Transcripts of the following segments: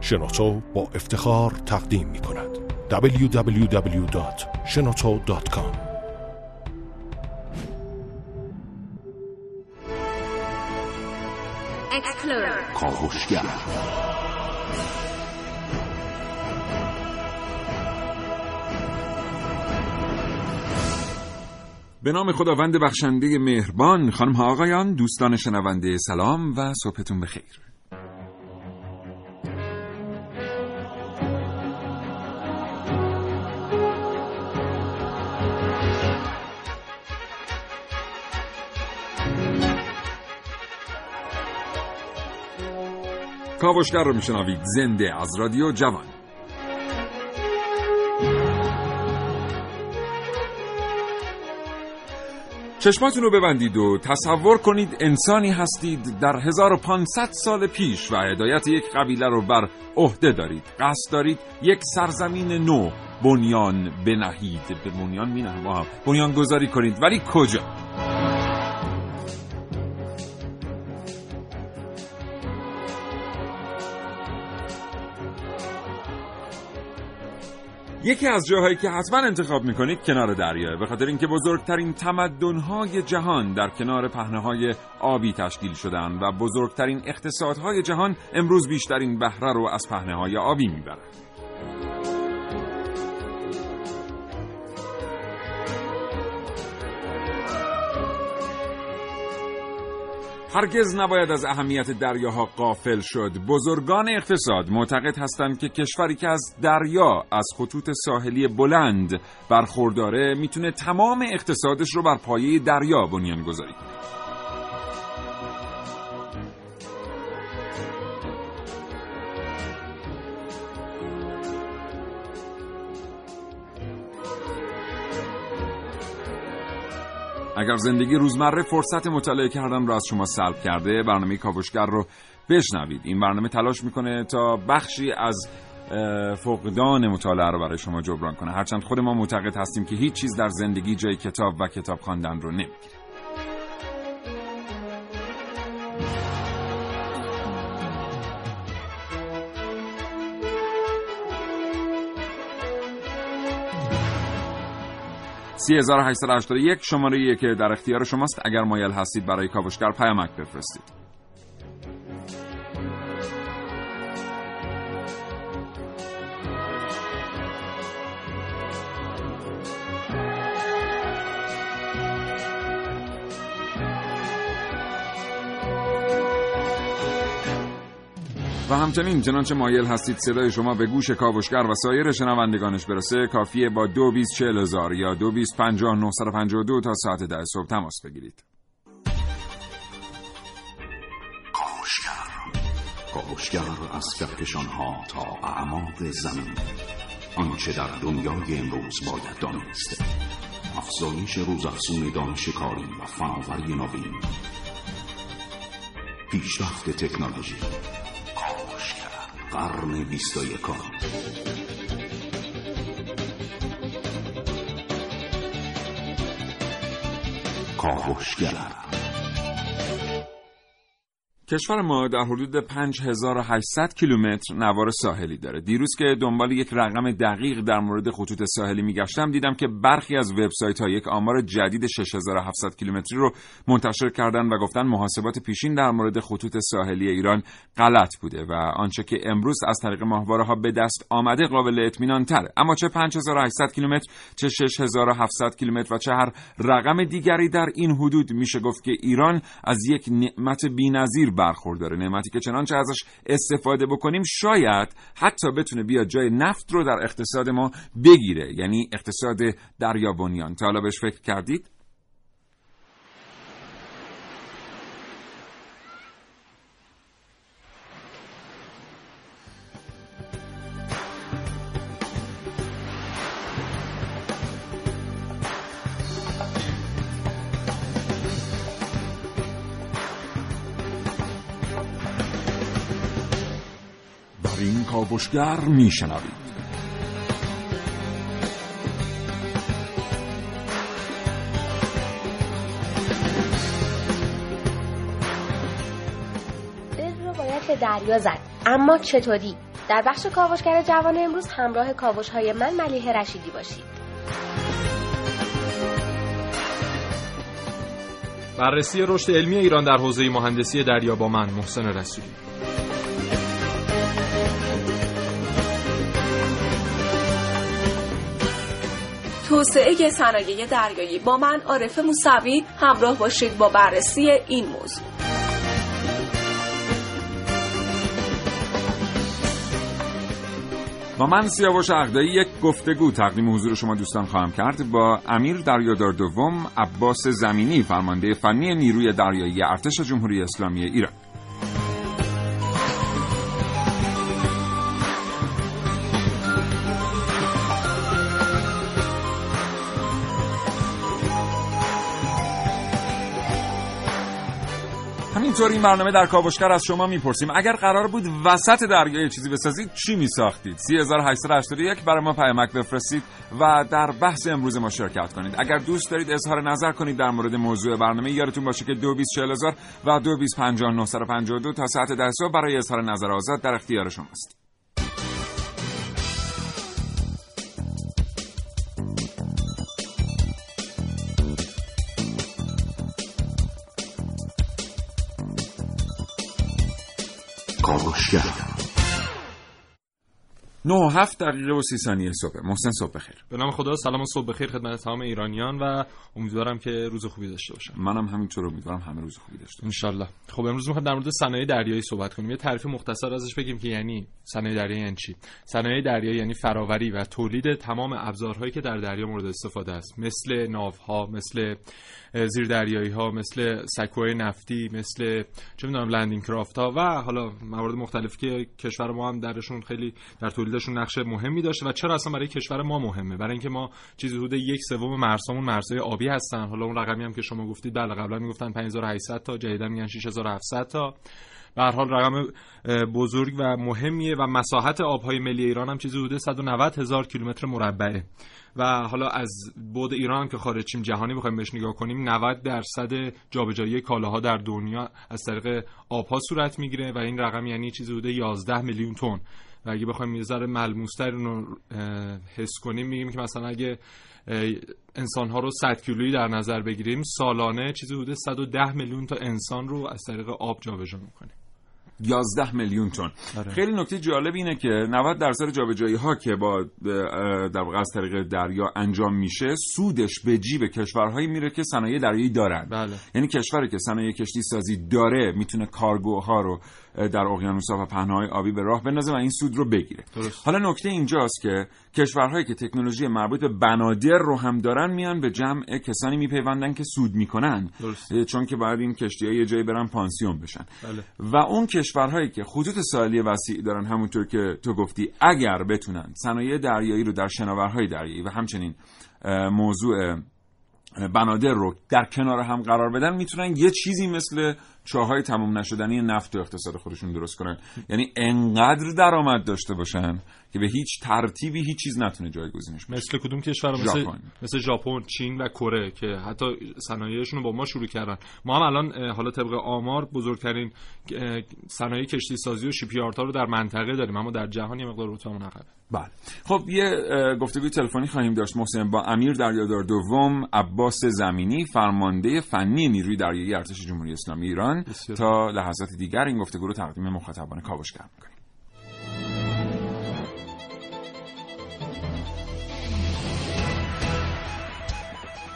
شنوتو با افتخار تقدیم می کند. www.shenoto.com کاوشگر به نام خداوند بخشنده مهربان خانم ها آقایان دوستان شنونده سلام و صبحتون بخیر. کاوشگر رو میشنوید. زنده از رادیو جوان. چشماتون رو ببندید و تصور کنید انسانی هستید در 1500 سال پیش و هدایت یک قبیله رو بر عهده دارید. قصد دارید یک سرزمین نو بنیان بنهید. به بنیان می بنیان گذاری کنید. ولی کجا؟ یکی از جاهایی که حتما انتخاب می‌کنید کنار دریاه به خاطر اینکه بزرگترین تمدنهای جهان در کنار پهنه آبی تشکیل شدن و بزرگترین اقتصادهای جهان امروز بیشترین بهره رو از پهنه آبی می‌برند. هرگز نباید از اهمیت دریاها قافل شد. بزرگان اقتصاد معتقد هستند که کشوری که از دریا از خطوط ساحلی بلند برخورداره می‌تونه تمام اقتصادش رو بر پایه دریا بنیان گذاری کنه. اگر زندگی روزمره فرصت مطالعه کردن را از شما سلب کرده برنامه کاوشگر رو بشنوید. این برنامه تلاش می‌کنه تا بخشی از فقدان مطالعه رو برای شما جبران کنه. هرچند خود ما معتقد هستیم که هیچ چیز در زندگی جای کتاب و کتاب خواندن رو نمی‌گیره. 3881 شماره که در اختیار شماست. اگر مایل هستید برای کاوشگر پیامک بفرستید. و همچنین چنانچه مایل هستید صدای شما به گوش کاوشگر و سایر شنوندگانش برسه کافیه با دو بیس چهل هزار یا دو بیس پنجاه دو تا ساعت ده صبح تماس بگیرید. کاوشگر. از کهکشان ها تا اعماق زمین آنچه در دنیای امروز باید دانست. افزایش روزافزون دانش کاری و فناوری نوین. پیشرفت تکنولوژی. قرن بیست و یکم. کاوشگر. کشور ما در حدود 5800 کیلومتر نوار ساحلی داره. دیروز که دنبال یک رقم دقیق در مورد خطوط ساحلی میگشتم دیدم که برخی از وبسایت ها یک آمار جدید 6700 کیلومتری رو منتشر کردن و گفتن محاسبات پیشین در مورد خطوط ساحلی ایران غلط بوده و آنچه که امروز از طریق ماهواره ها به دست آمده قابل اطمینان تر. اما چه 5800 کیلومتر چه 6700 کیلومتر و چه هر رقم دیگری در این حدود میشه گفت که ایران از یک نعمت بی‌نظیر برخورداره. نعمتی که چنانچه ازش استفاده بکنیم شاید حتی بتونه بیاد جای نفت رو در اقتصاد ما بگیره یعنی اقتصاد دریابنیان تا حالا بهش فکر کردید؟ این کاوشگر میشنوید. دل رو باید به دریا زد. اما چطوری؟ در بخش کاوشگر جوان امروز همراه کاوش های من ملیه رشیدی باشید. بررسی رشد علمی ایران در حوزه مهندسی دریا با من محسن رسولی. توسعه صنایع دریایی. با من عارف موسوی همراه باشید با بررسی این موضوع. با من سیاوش عقدایی یک گفتگو تقدیم حضور شما دوستان خواهم کرد با امیر دریادار دوم عباس زمینی فرمانده فنی نیروی دریایی ارتش جمهوری اسلامی ایران. همینطور این برنامه در کاوشگر از شما می‌پرسیم. اگر قرار بود وسط دریا چیزی بسازید چی میساختید؟ 3881 برای ما پیامک بفرستید و در بحث امروز ما شرکت کنید. اگر دوست دارید اظهار نظر کنید در مورد موضوع برنامه یادتون باشه که 224000 و 225952 تا ساعت 10 صبح برای اظهار نظر آزاد در اختیار شماست. کاوشگر نه هفت دقیقه و سی ثانیه صبح. محسن صبح بخیر. به نام خدا سلام و صبح بخیر خدمت تمام ایرانیان و امیدوارم که روز خوبی داشته باشن منم همینطور امیدوارم همه روز خوبی داشته انشالله. خب امروز می‌خوایم در مورد صنایع دریایی صحبت کنیم. یه تعریف مختصر ازش بگیم که یعنی صنایع دریایی یعنی چی؟ صنایع دریایی یعنی فراوری و تولید تمام ابزارهایی که در دریا مورد استفاده است. مثل ناوها مثل زیر دریایی ها مثل سکوهای نفتی مثل چه می‌دونم لندینگ کرافت ها و حالا موارد مختلفی که کشور ما هم درشون خیلی در تولیدشون نقش مهمی داشته و چرا اصلا برای کشور ما مهمه؟ برای اینکه ما چیزی حدود یک سوم مرزامون مرزهای آبی هستن. حالا اون رقمی هم که شما گفتید بله قبلا می‌گفتن 5800 تا جدیدا میگن 6700 تا. به هر حال رقم بزرگ و مهمیه و مساحت آبهای ملی ایران هم چیزی حدود 190 هزار کیلومتر مربعه. و حالا از بود ایران که خارجیم جهانی بخوایم بهش نگاه کنیم 90 درصد جابجایی کالاها در دنیا از طریق آبها صورت می‌گیره و این رقم یعنی چیزی حدود 11 میلیون تن. و اگه بخوایم یه ذره ملموستر رو حس کنیم میگیم که مثلا اگه انسان ها رو 100 کیلویی در نظر بگیریم سالانه چیزی حدود 110 میلیون تا انسان رو از طریق آب جابجا می‌کنیم 11 میلیون تن آره. خیلی نکته جالب اینه که 90 درصد جابجایی ها که با در واقع از طریق دریا انجام میشه سودش به جیب کشورهایی میره که صنایع دریایی دارن بله. یعنی کشوری که صنایع کشتی سازی داره می‌تونه کارگوها رو در اقیانوس‌ها و پهنه‌های آبی به راه بندازه و این سود رو بگیره درست. حالا نکته اینجاست که کشورهایی که تکنولوژی مربوط به بنادر رو هم دارن میان به جمع کسانی میپیوندن که سود می‌کنن درست. چون که باید این کشتی ها یه جایی برن پانسیون بشن بله. و اون کشورهایی که خطوط ساحلی وسیع دارن همونطور که تو گفتی اگر بتونن صنایع دریایی رو در شناورهای دریایی و همچنین موضوع بنادر رو در کنار هم قرار بدن می‌تونن یه چیزی مثل چاهای تمام نشدنی نفت و اقتصاد خودشون درست کنن. یعنی انقدر درآمد داشته باشن که به هیچ ترتیبی هیچ چیز نتونه جایگزینش بشه مثل کدوم کشور؟ مثل. مثل ژاپن چین و کره که حتی صنایعشون رو با ما شروع کردن. ما هم الان حالا طبق آمار بزرگترین صنایع کشتی سازی و شیپیاردها رو در منطقه داریم اما در جهان یه مقدار رتبمون عقبه بله. خب یه گفتگوی تلفنی خواهیم داشت. محسن با امیر دریادار دوم عباس زمینی فرمانده فنی نیروی دریایی ارتش جمهوری اسلامی ایران. بسیار. تا لحظات دیگر این گفتگو رو تقدیم مخاطبان کاوشگر می‌کنیم.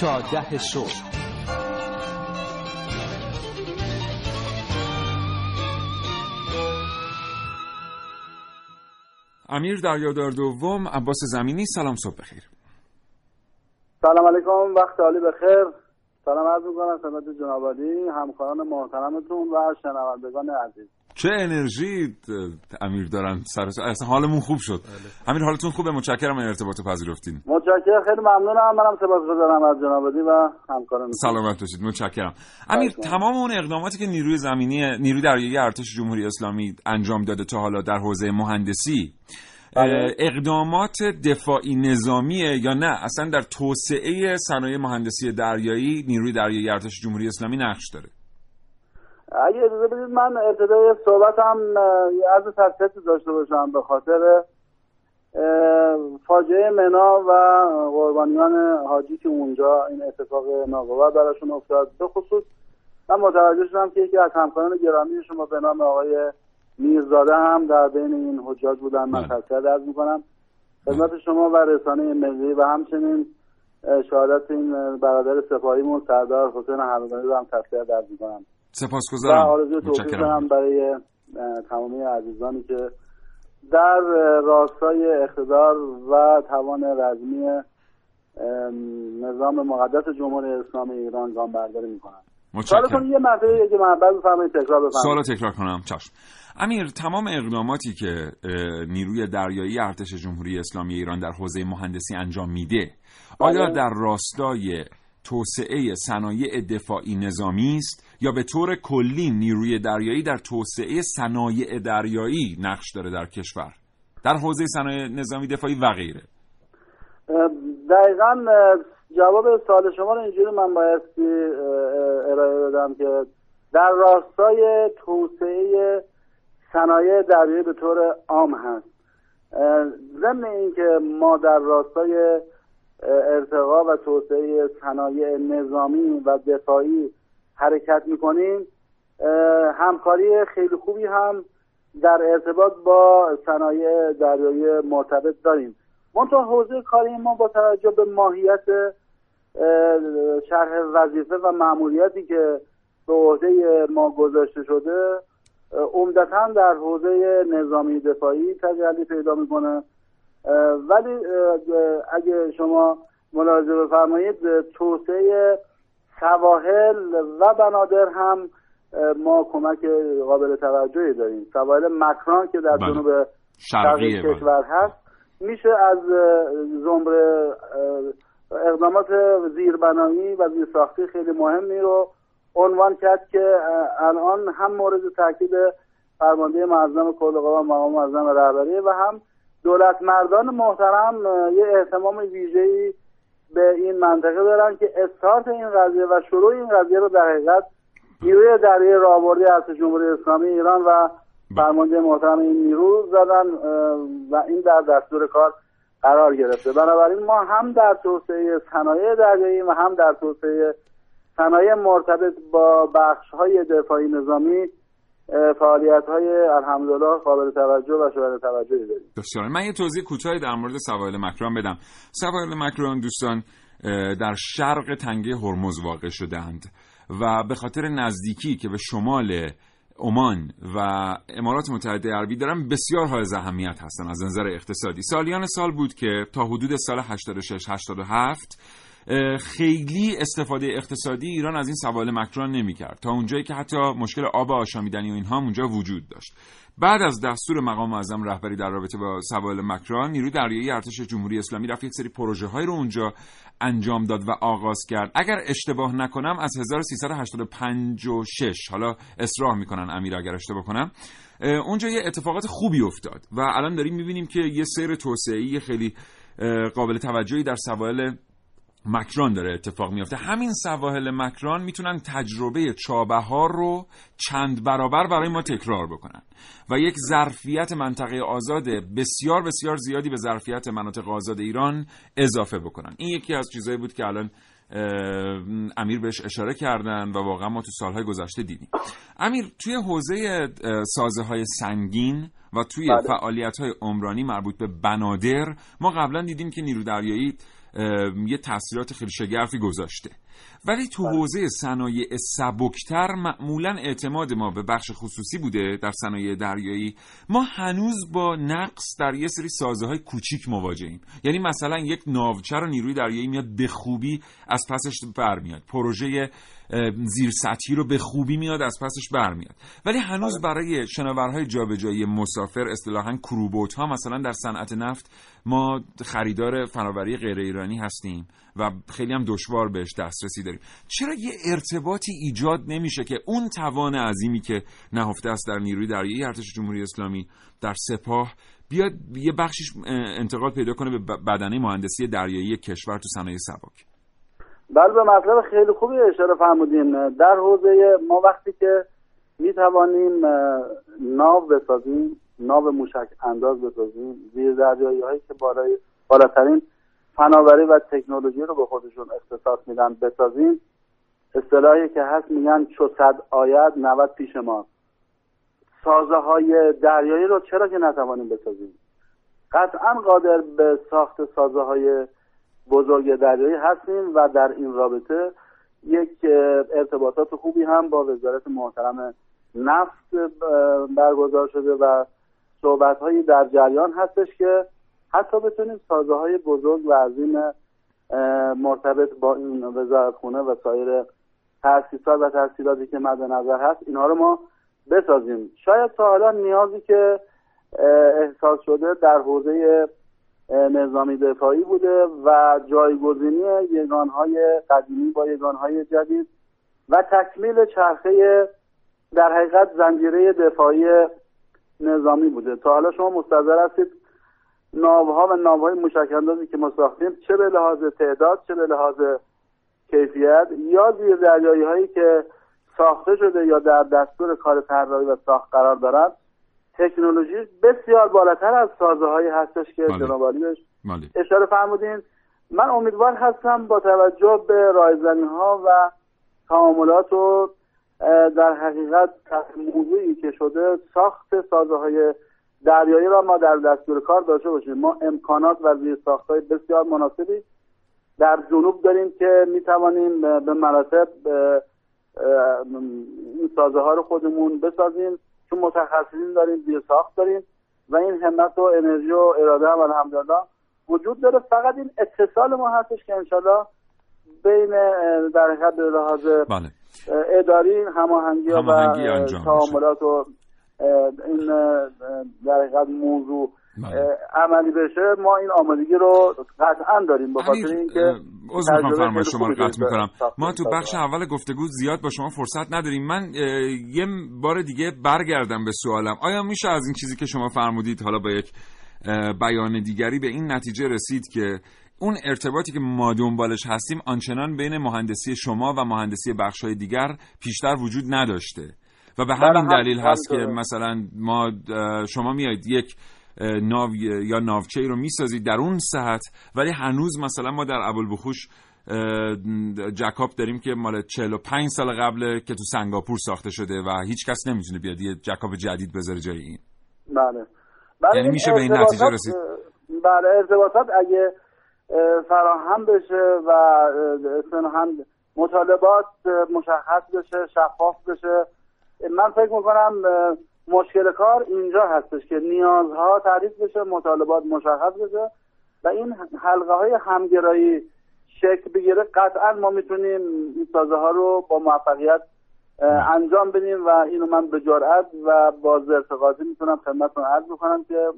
تا ده صبح. امیر دریادار دوم عباس زمینی سلام صبح بخیر. سلام علیکم وقت عالی بخیر. سلام عرض می‌کنم خدمت جناب عالی همکاران محترمتون و شنوندگان عزیز. چه انرژی امیر دارن سر اصلا حالمون خوب شد. بله. امیر حالتون خوبه؟ متشکرم این ارتباط پذیرفتین. متشکرم خیلی ممنونم. منم سپاسگزارم از جناب و همکاران. سلامت باشید. متشکرم. امیر تمام اون اقداماتی که نیروی زمینی نیروی دریایی ارتش جمهوری اسلامی انجام داده تا حالا در حوزه مهندسی بله. اقدامات دفاعی نظامیه یا نه؟ اصلا در توسعه صنایع مهندسی دریایی نیروی دریایی ارتش جمهوری اسلامی نقش داره. اگه اجازه بدید من ابتدای صحبتم از تسلیت داشته باشم به خاطر فاجعه منا و قربانیان حاجی که اونجا این اتفاق ناگوار براشون افتاد. به خصوص من متوجه شدم که یکی از همکاران گرامی شما به نام آقای میرزاده هم در بین این حجاج بودن. من بله. تسلیت عرض می‌کنم. خدمت شما و رسانه ملی و همچنین شهادت این برادر سپاهیمون سردار حسین همدانی رو هم تسلیت عرض می‌کنم. سپاسگزارم. آرزوی توفیق دارم برای تمامی عزیزانی که در راستای اقتدار و توان رزمی ام، نظام مقدس جمهوری اسلامی ایران گام برداری می‌کنن متشکرم. سوالتون یه مسئله که من بعد بفرمایید تکرار بفرمایید. سوال تکرار کنم. چشم. امیر تمام اقداماتی که نیروی دریایی ارتش جمهوری اسلامی ایران در حوزه مهندسی انجام میده آیا بله. در راستای توسعه صنایع دفاعی نظامی است؟ یا به طور کلی نیروی دریایی در توسعه صنایع دریایی نقش داره در کشور؟ در حوزه صنایع نظامی دفاعی و غیره. دقیقا جواب سوال شما رو اینجوری من بایستی ارائه بدم که در راستای توسعه صنایع دریایی به طور عام هست. ضمن اینکه ما در راستای ارتقا و توسعه صنایع نظامی و دفاعی حرکت می‌کنیم همکاری خیلی خوبی هم در ارتباط با صنایع دریایی مرتبط داریم. منتها حوزه کاری ما با توجه به ماهیت اه، شرح وظیفه و معمولیتی که به عهده ما گذاشته شده عمدتا در حوزه نظامی دفاعی تجلی پیدا می‌کنه. ولی اگه شما ملاحظه بفرمایید توسعه سواحل و بنادر هم ما کمک قابل توجهی داریم سواحل مکران که در بله. جنوب شرقی. کشور هست میشه از زمره اقدامات زیربنایی و زیرساختی خیلی مهمی رو عنوان کرد که الان هم مورد تاکید فرمانده معظم کل قوا مقام معظم رهبری و هم دولت مردان محترم یه اهتمام ویژه‌ای به این منطقه دارن که استارت این قضیه و شروع این قضیه رو در حقیقت نیروی دریایی راهبردی ارتش جمهوری اسلامی ایران و فرمانده محترم این نیرو زدن و این در دستور کار قرار گرفته. بنابراین ما هم در توسعه صنایع دریایی و هم در توسعه صنایع مرتبط با بخش های دفاعی نظامی فعالیت های الحمدلله قابل توجه و شاید توجهی داریم. بسیار. من یه توضیح کوتاهی در مورد سواحل مکران بدم. سواحل مکران دوستان در شرق تنگه هرمز واقع شدهاند و به خاطر نزدیکی که به شمال عمان و امارات متحده عربی دارن بسیار های اهمیت هستن از نظر اقتصادی. سالیان سال بود که تا حدود سال 86 87 اه، خیلی استفاده اقتصادی ایران از این سواحل مکران نمی‌کرد. تا اونجایی که حتی مشکل آب آشامیدنی و اینها اونجا وجود داشت. بعد از دستور مقام معظم رهبری در رابطه با سواحل مکران نیروی دریایی ارتش جمهوری اسلامی رفت یک سری پروژه های رو اونجا انجام داد و آغاز کرد. اگر اشتباه نکنم از 1386 حالا اصرار می‌کنن امیر اگر اشتباه کنم اونجا یه اتفاقات خوبی افتاد. و الان داریم می‌بینیم که یه سیر توسعه‌ای خیلی قابل توجهی در سواحل مکران داره اتفاق میافته. همین سواحل مکران می‌تونن تجربه چابهار رو چند برابر برای ما تکرار بکنن. و یک ظرفیت منطقه آزاد بسیار بسیار زیادی به ظرفیت مناطق آزاد ایران اضافه بکنن. این یکی از چیزهایی بود که الان امیر بهش اشاره کردن و واقعا ما تو سالهای گذشته دیدیم. امیر توی حوزه سازه های سنگین و توی بله. فعالیت های عمرانی مربوط به بنادر ما قبلا دیدیم که نیرو دریایی یه تاثیرات خیلی شگرفی گذاشته. ولی تو حوزه صنایع سبکتر معمولا اعتماد ما به بخش خصوصی بوده در صنایع دریایی. ما هنوز با نقص در یه سری سازه های کوچیک مواجهیم یعنی مثلا یک ناوچه رو نیروی دریایی میاد به خوبی از پسش برمیاد پروژه زیر سطحی رو به خوبی میاد از پسش برمیاد. ولی هنوز بله. برای شناورهای جابجایی مسافر اصطلاحا کروبوت ها مثلا در صنعت نفت ما خریدار فناوری غیر ایرانی هستیم و خیلی هم دشوار بهش دسترسی داریم. چرا یه ارتباطی ایجاد نمیشه که اون توان عظیمی که نهفته است در نیروی دریایی ارتش جمهوری اسلامی در سپاه بیاد یه بخشش انتقال پیدا کنه به بدنه مهندسی دریایی کشور تو صنایع سبک؟ بله به مطلب خیلی خوبی اشاره فرمودین. در حوزه ما وقتی که می توانیم ناو بسازیم ناو موشک انداز بسازیم زیر دریایی هایی که بالای بالاترین فناوری و تکنولوژی رو به خودشون اختصاص میدن بسازیم اصطلاحی که هست میگن چو صد آید 90 پیش ما. سازه های دریایی رو چرا که نتوانیم بسازیم؟ قطعا قادر به ساخت سازه های بزرگ دریایی هستیم و در این رابطه یک ارتباطات خوبی هم با وزارت محترم نفت برگزار شده و صحبت هایی در جریان هستش که حتی بتونیم سازه های بزرگ و عظیم مرتبط با این وزارت خونه و سایر تاسیسات و تحصیلاتی که مد نظر هست اینها رو ما بسازیم. شاید تا حالا نیازی که احساس شده در حوزه نظامی دفاعی بوده و جایگزینی یگانهای قدیمی با یگانهای جدید و تکمیل چرخه در حقیقت زنجیره دفاعی نظامی بوده. تا حالا شما مستظر هستید ناوها و ناوهای موشک که ما ساختیم چه به لحاظ تعداد چه به لحاظ کیفیت یا زیر دریایی هایی که ساخته شده یا در دستور کار طراحی و ساخت قرار دارند تکنولوژی بسیار بالاتر از سازه هایی هستش که بله. جناب بله. اشاره فرمودین من امیدوار هستم با توجه به رایزنی ها و تعاملات و در حقیقت موضوعی که شده ساخت سازه های دریایی را ما در دستور کار داشته باشیم ما امکانات و زیر ساخت های بسیار مناسبی در جنوب داریم که می توانیم به مراتب این سازه ها رو خودمون بسازیم چون متخصصین داریم زیر ساخت داریم و این همت و انرژی و اراده هم الحمدلله وجود داره فقط این اتصال ما هستش که انشالله بین در حقیقت به لحاظ بله. اداری هماهنگی و تعاملات و این در حقیقت موضوع. عملی بشه ما این آمادگی رو قطعا داریم با خاطر اینکه عذر می‌خوام فرمای شما رو قطع می‌کنم. ما تو بخش اول گفتگو زیاد با شما فرصت نداریم. من یه بار دیگه برگردم به سوالم. آیا میشه از این چیزی که شما فرمودید حالا با یک بیان دیگری به این نتیجه رسید که اون ارتباطی که ما دنبالش هستیم آنچنان بین مهندسی شما و مهندسی بخش های دیگر پیشتر وجود نداشته؟ و به همین دلیل هست که مثلا ما شما میایید یک ناو یا ناوچه رو می‌سازید در اون ساعت ولی هنوز مثلا ما در بخوش جکاب داریم که مال 45 سال قبل که تو سنگاپور ساخته شده و هیچ کس نمی‌تونه بیاد یه جکاب جدید بذاره جای این. بله. یعنی میشه به این نتیجه رسید؟ بله ارتباطات اگه فراهم بشه و هم مطالبات مشخص بشه شفاف بشه من فکر می‌کنم مشکل کار اینجا هستش که نیازها تعریف بشه مطالبات مشخص بشه و این حلقه های همگرایی شکل بگیره. قطعا ما می‌تونیم این سازه ها رو با موفقیت انجام بدیم و اینو من به جرأت و با زرتقاضی می‌تونم خدمتتون عرض بکنم که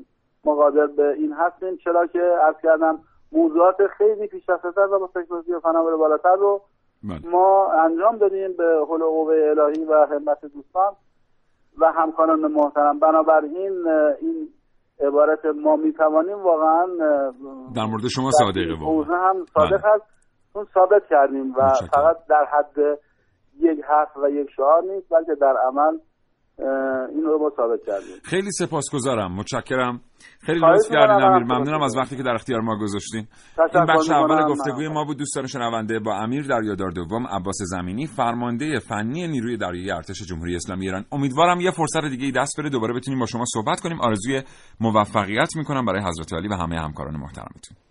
مقادر به این هستیم. چرا که عرض کردم موضوعات خیلی پیشرفته‌تر و با تکنولوژی و فناوری بالاتر رو بله. ما انجام دادیم به حول قوه الهی و همت دوستان. و همکاران محترم. بنابراین این عبارت ما می‌توانیم واقعا در مورد شما صادقه واقعا. هم صادق بله. هست. چون ثابت کردیم و فقط در حد یک حرف و یک شعار نیست بلکه در عمل این رو ما ثابت کردیم. خیلی سپاسگزارم. متشکرم. خیلی لطف کردین امیر. ممنونم از وقتی که در اختیار ما گذاشتین. این بخش اول گفتگوی ما بود دوستان شنونده با امیر دریادار دوم عباس زمینی فرمانده فنی نیروی دریایی ارتش جمهوری اسلامی ایران. امیدوارم یه فرصت دیگه دست بره دوباره بتونیم با شما صحبت کنیم. آرزوی موفقیت می‌کنم برای حضرت علی و همه همکاران محترمتون.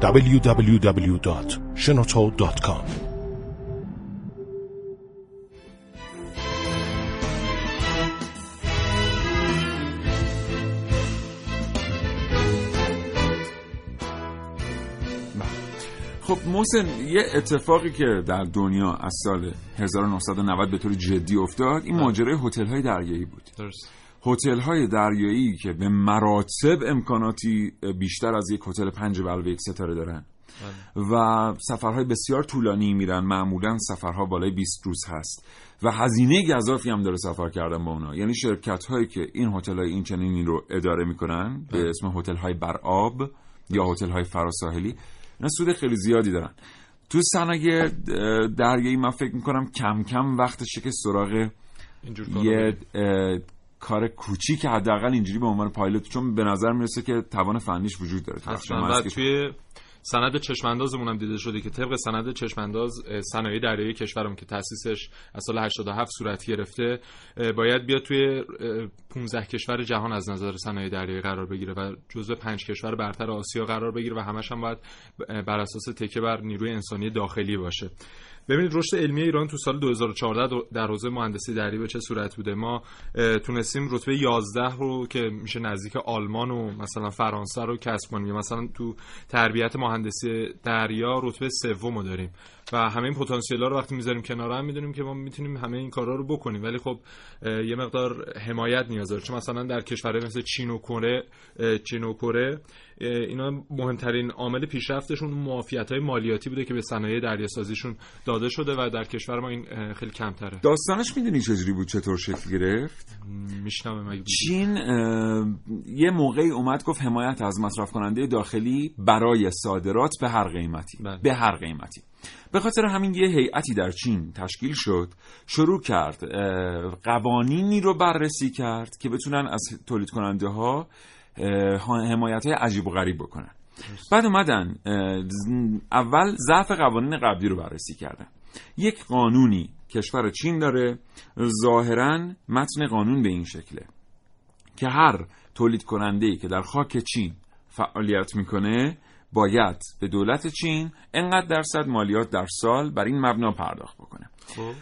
www.shenoto.com خب محسن یه اتفاقی که در دنیا از سال 1990 به طور جدی افتاد این ماجرای هتل‌های دریایی بود درست. هتل های دریایی که به مراتب امکاناتی بیشتر از یک هتل پنج بلوه یک ستاره دارن. و سفرهای بسیار طولانی میرن. معمولا سفرها بالای 20 روز هست. و هزینه گذافی هم داره سفر کردن با اونا. یعنی شرکت هایی که این هتل های این چنینی رو اداره می‌کنن به اسم هتل های بر آب یا هتل های فراساحلی اینا سود خیلی زیادی دارن. تو صنایع دریایی من فکر می‌کنم کم کم وقتشه که سراغ یه کار کوچیک حداقل اینجوری به عنوان پایلوت چون به نظر می‌رسه که توان فنیش وجود داره حتما. توی سند چشماندازمون هم دیده شده که طبق سند چشمانداز صنایع دریایی کشورم که تاسیسش از سال 87 صورت گرفته باید بیاد توی اه، 15 کشور جهان از نظر صنایع دریایی قرار بگیره و جزو پنج کشور برتر آسیا قرار بگیره و همش هم باید بر اساس تکیه بر نیروی انسانی داخلی باشه ببینید رشد علمی ایران تو سال 2014 دو- در حوزه مهندسی دریایی به چه صورت بوده؟ ما تونستیم رتبه 11 رو که میشه نزدیک آلمان و مثلا فرانسه رو کسب کنیم. مثلا تو تربیت مهندسی دریا رتبه سوم رو داریم. و همه این پتانسیل ها رو وقتی می‌ذاریم کنار هم می‌دونیم که ما می‌تونیم همه این کارا رو بکنیم. ولی خب یه مقدار حمایت نیاز داره. چون مثلا در کشورهای مثل چین و کره چین و کره اینا مهمترین عامل پیشرفتشون معافیت های مالیاتی بوده که به صنایع دریاسازیشون داده شده و در کشور ما این خیلی کمتره. داستانش می‌دونی چجوری بود؟ چطور شکل گرفت؟ میشنوه مگه چین یه موقعی اومد گفت حمایت از مصرف کننده داخلی برای صادرات به هر قیمتی. بله. به هر قیمتی. به خاطر همین یه هیئتی در چین تشکیل شد شروع کرد قوانینی رو بررسی کرد که بتونن از تولید کننده ها حمایت های عجیب و غریب بکنن. بعد اومدن اول ضعف قوانین قبلی رو بررسی کردن. یک قانونی کشور چین داره ظاهرا متن قانون به این شکله که هر تولید کننده ای که در خاک چین فعالیت می‌کنه باید به دولت چین انقدر درصد مالیات در سال بر این مبنا پرداخت بکنه. خب.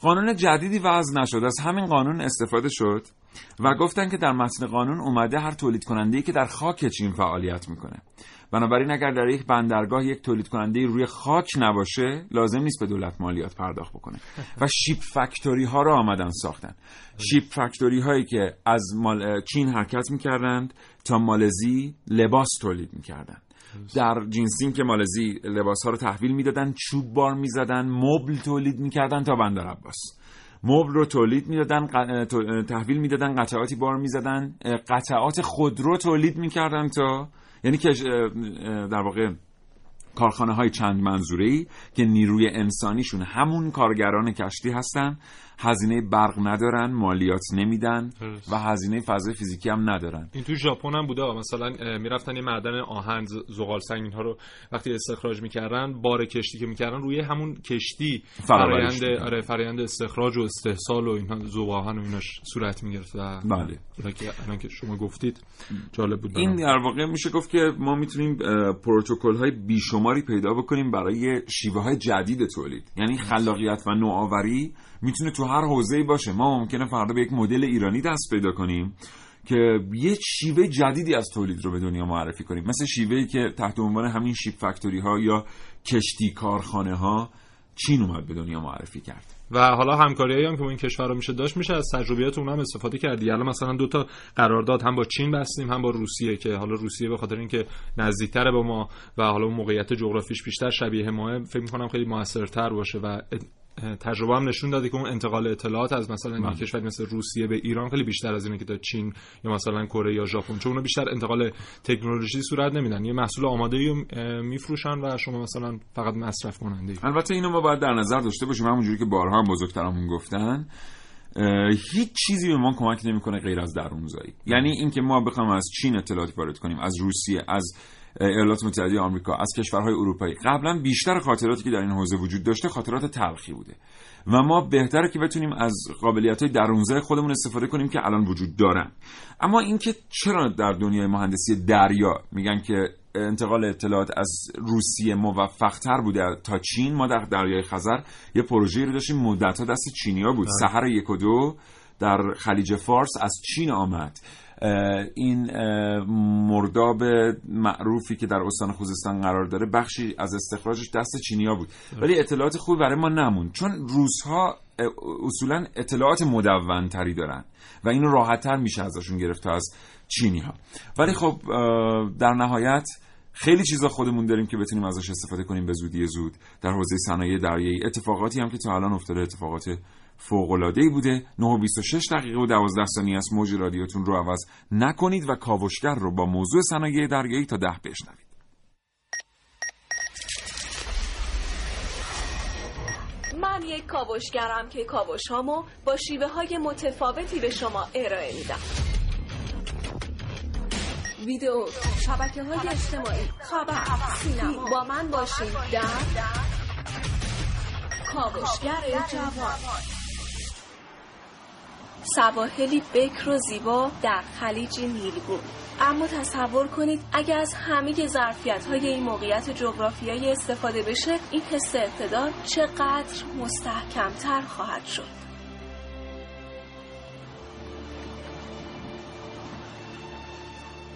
قانون جدیدی وضع نشد از همین قانون استفاده شد و گفتن که در متن قانون اومده هر تولید کننده که در خاک چین فعالیت می‌کنه. بنابراین اگر در یک بندرگاه یک تولید کننده روی خاک نباشه لازم نیست به دولت مالیات پرداخت بکنه. و شیپ فکتوری ها را آمدن ساختن. شیپ فکتوری هایی که از مال چین حرکت می‌کردند تا مالزی لباس تولید می‌کردند. در جینسین که مالزی لباس ها رو تحویل می‌دادن چوب بار می‌زدن مبل تولید می‌کردن تا بندر عباس. مبل رو تولید می‌دادن تحویل می‌دادن قطعاتی بار می‌زدن قطعات خودرو تولید می‌کردن تا یعنی که در واقع کارخانه های چند منظوره که نیروی انسانیشون همون کارگران کشتی هستن هزینه برق ندارن مالیات نمیدن. و هزینه فضای فیزیکی هم ندارن این تو ژاپن هم بوده مثلا می‌رفتن یه معدن آهن زغال سنگ اینها رو وقتی استخراج می‌کردن بار کشتی که می‌کردن روی همون کشتی می‌کردن. آره فرایند استخراج و استحصال و اینها ذوب آهن و ایناش صورت می‌گرفت و بله. الان که شما گفتید جالب بود این. در واقع میشه گفت که ما می‌تونیم پروتکل های بیشماری پیدا بکنیم برای شیوه های جدید تولید یعنی خلاقیت و نوآوری می‌تونه تو هر حوزه‌ای باشه. ما ممکنه فردا به یک مدل ایرانی دست پیدا کنیم که یه شیوه جدیدی از تولید رو به دنیا معرفی کنیم. مثل شیوهی که تحت عنوان همین شیپ فکتوری ها یا کشتی کارخانه ها چین اومد به دنیا معرفی کرد. و حالا همکاریایی هم که با این کشورها میشه داشت میشه از تجربیات اون هم استفاده کردی. الان مثلا دو تا قرارداد هم با چین بستیم هم با روسیه که حالا روسیه به خاطر اینکه نزدیکتره به ما و حالا موقعیت جغرافیش بیشتر شبیه ماه فکر می‌کنم خیلی موثرتر باشه و تجربه هم نشون داده که اون انتقال اطلاعات از مثلا یک کشور مثل روسیه به ایران خیلی بیشتر از اینه که تا چین یا مثلا کره یا ژاپن چون اونا بیشتر انتقال تکنولوژی صورت نمیدن. یه محصول آماده ای میفروشن و شما مثلا فقط مصرف کننده ای. البته اینو ما باید در نظر داشته باشیم. همونجوری که بارها هم بزرگترامون گفتن هیچ چیزی به ما کمک نمی‌کنه غیر از درونزایی. یعنی اینکه ما بخوایم از چین اطلاعات وارد کنیم از روسیه از ایالات متحده آمریکا از کشورهای اروپایی. قبلا بیشتر خاطراتی که در این حوزه وجود داشته خاطرات تلخی بوده. و ما بهتره که بتونیم از قابلیت های درونزای خودمون استفاده کنیم که الان وجود دارن. اما اینکه چرا در دنیای مهندسی دریا میگن که انتقال اطلاعات از روسیه موفقتر بوده تا چین ما در دریای خزر یه پروژه رو داشتیم. مدتها دست چینیا بود. سحر یک و دو در خلیج فارس از چین آمد. این مرداب معروفی که در استان خوزستان قرار داره بخشی از استخراجش دست چینیا بود. ولی اطلاعات خوبی برای ما نمون چون روزها اصولا اطلاعات مدون تری دارن و اینو راحتتر میشه ازشون گرفت تا از چینی ها ولی خب در نهایت خیلی چیزا خودمون داریم که بتونیم ازش استفاده کنیم به زودی زود. در حوزه صنایع دریایی اتفاقاتی هم که تا الان افتاده اتفاقات فوق العاده ای بوده 9 و 26 دقیقه و 12 ثانیه است. موج رادیوتون رو عوض نکنید و کاوشگر رو با موضوع صنایع دریایی تا ده بشنوید. من یک کاوشگرم که کاوش هامو با شیوه های متفاوتی به شما ارائه میدم. ویدیو شبکه های اجتماعی خبر. سینما. با من باشید در کاوشگر جوان. سواحلی بکر و زیبا در خلیج نیلگون. اما تصور کنید اگر از همه ظرفیت های این موقعیت جغرافیایی استفاده بشه این حس اقتدار چقدر مستحکمتر خواهد شد.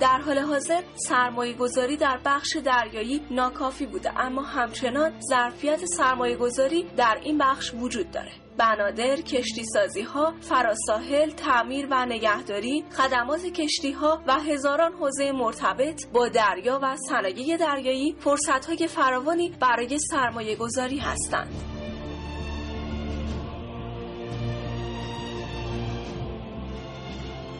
در حال حاضر سرمایه گذاری در بخش دریایی ناکافی بوده اما همچنان ظرفیت سرمایه گذاری در این بخش وجود داره. بنادر، کشتی سازی ها، فراساحل، تعمیر و نگهداری، خدمات کشتی ها و هزاران حوزه مرتبط با دریا و صنایع دریایی فرصت های فراوانی برای سرمایه گذاری هستند.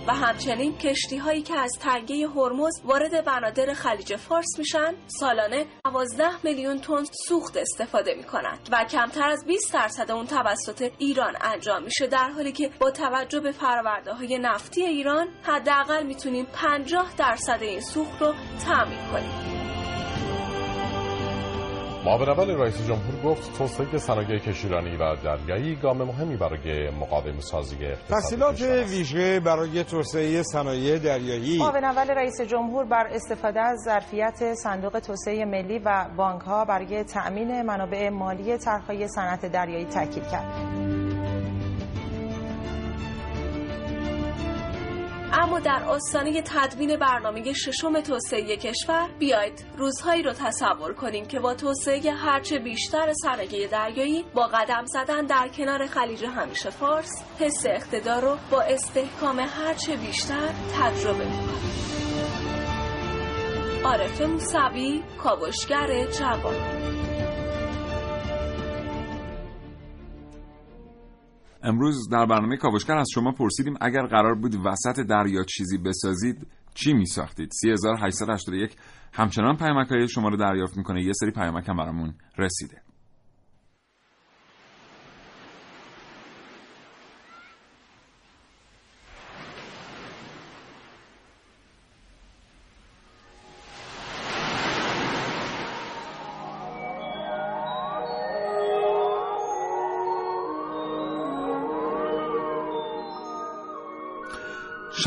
و همچنین کشتی هایی که از تنگه هرمز وارد بنادر خلیج فارس میشن سالانه 12 میلیون تن سوخت استفاده می‌کنند و کمتر از 20 درصد اون توسط ایران انجام میشه در حالی که با توجه به فرآورده های نفتی ایران حداقل می‌تونیم 50 درصد این سوخت رو تامین کنیم. معاون اول رئیس جمهور گفت توسعه صنایع کشیرانی و دریایی گام مهمی برای مقاوم سازی تحصیلات ویژه برای توسعه صنایع دریایی. معاون اول رئیس جمهور بر استفاده از ظرفیت صندوق توسعه ملی و بانک ها برای تأمین منابع مالی طرحهای صنعت دریایی تاکید کرد. اما در آستانه تدوین برنامه ششم توسعه کشور بیاید روزهایی رو تصور کنیم که با توسعه هرچه بیشتر صنایع دریایی با قدم زدن در کنار خلیج همیشه فارس حس اقتدار رو با استحکام هرچه بیشتر تجربه می‌کنیم عارف موسوی کاوشگر جوان. امروز در برنامه کاوشگر از شما پرسیدیم اگر قرار بود وسط دریا چیزی بسازید چی می ساختید 3881 همچنان پیامک های شما رو دریافت می‌کنه. یه سری پیامک هم برامون رسیده.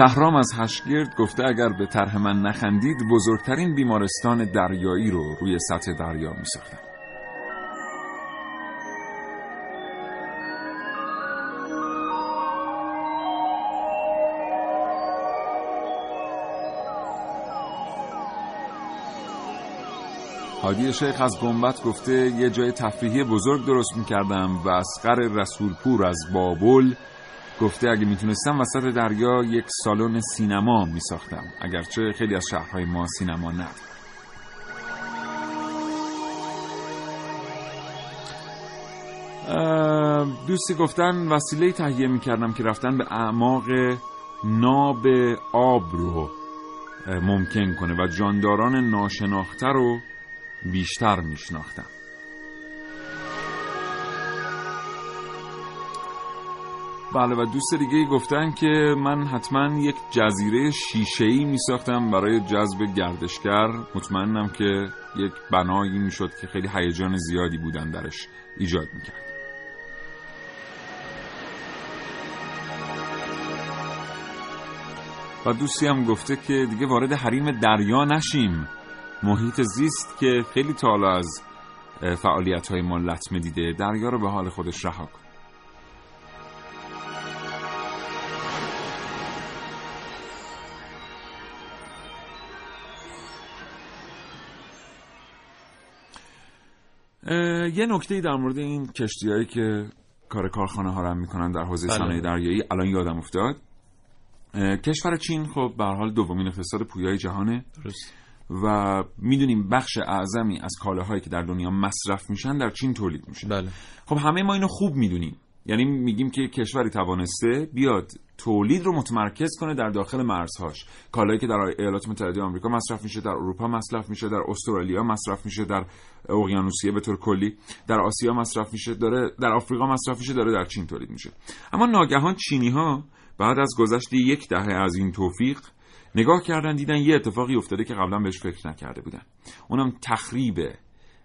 شهرام از هشگرد گفته اگر به طرح من نخندید بزرگترین بیمارستان دریایی رو روی سطح دریا می ساختم. حادی شیخ از گنبت گفته یه جای تفریحی بزرگ درست می کردم و اسقر رسولپور از بابل گفته اگه می‌تونستم وسط دریا یک سالن سینما میساختم اگرچه خیلی از شهرهای ما سینما نداره دوستی گفتن وسیله تهیه می‌کردم که رفتن به اعماق ناب آب رو ممکن کنه و جانداران ناشناخته رو بیشتر میشناختم. بله و دوست دیگه گفتن که من حتما یک جزیره شیشه ای می ساختم برای جذب گردشگر. مطمئنم که یک بنایی می شد که خیلی هیجان زیادی بودن درش ایجاد می کرد و دوستی هم گفته که دیگه وارد حریم دریا نشیم. محیط زیست که خیلی تالا از فعالیت های ما لطمه دیده دریا رو به حال خودش رها کن. یه نکته در مورد این کشتیهایی که کار کارخانه ها رو می‌کنن در حوزه بله. صنایع دریایی الان یادم افتاد. کشور چین خب به حال دومین اقتصاد پویای جهانه. درست. و می‌دونیم بخش اعظمی از کالاهایی که در دنیا مصرف میشن در چین تولید میشه. بله. خب همه ما اینو خوب می‌دونیم. یعنی میگیم که کشوری توانسته بیاد تولید رو متمرکز کنه در داخل مرزهاش. کالایی که در ایالات متحده آمریکا مصرف میشه در اروپا مصرف میشه در استرالیا مصرف میشه در اقیانوسیه به طور کلی در آسیا مصرف میشه داره در آفریقا مصرف میشه داره در چین تولید میشه. اما ناگهان چینی ها بعد از گذشت یک دهه از این توفیق نگاه کردن دیدن یه اتفاقی افتاده که قبلا بهش فکر نکرده بودن. اونم تخریب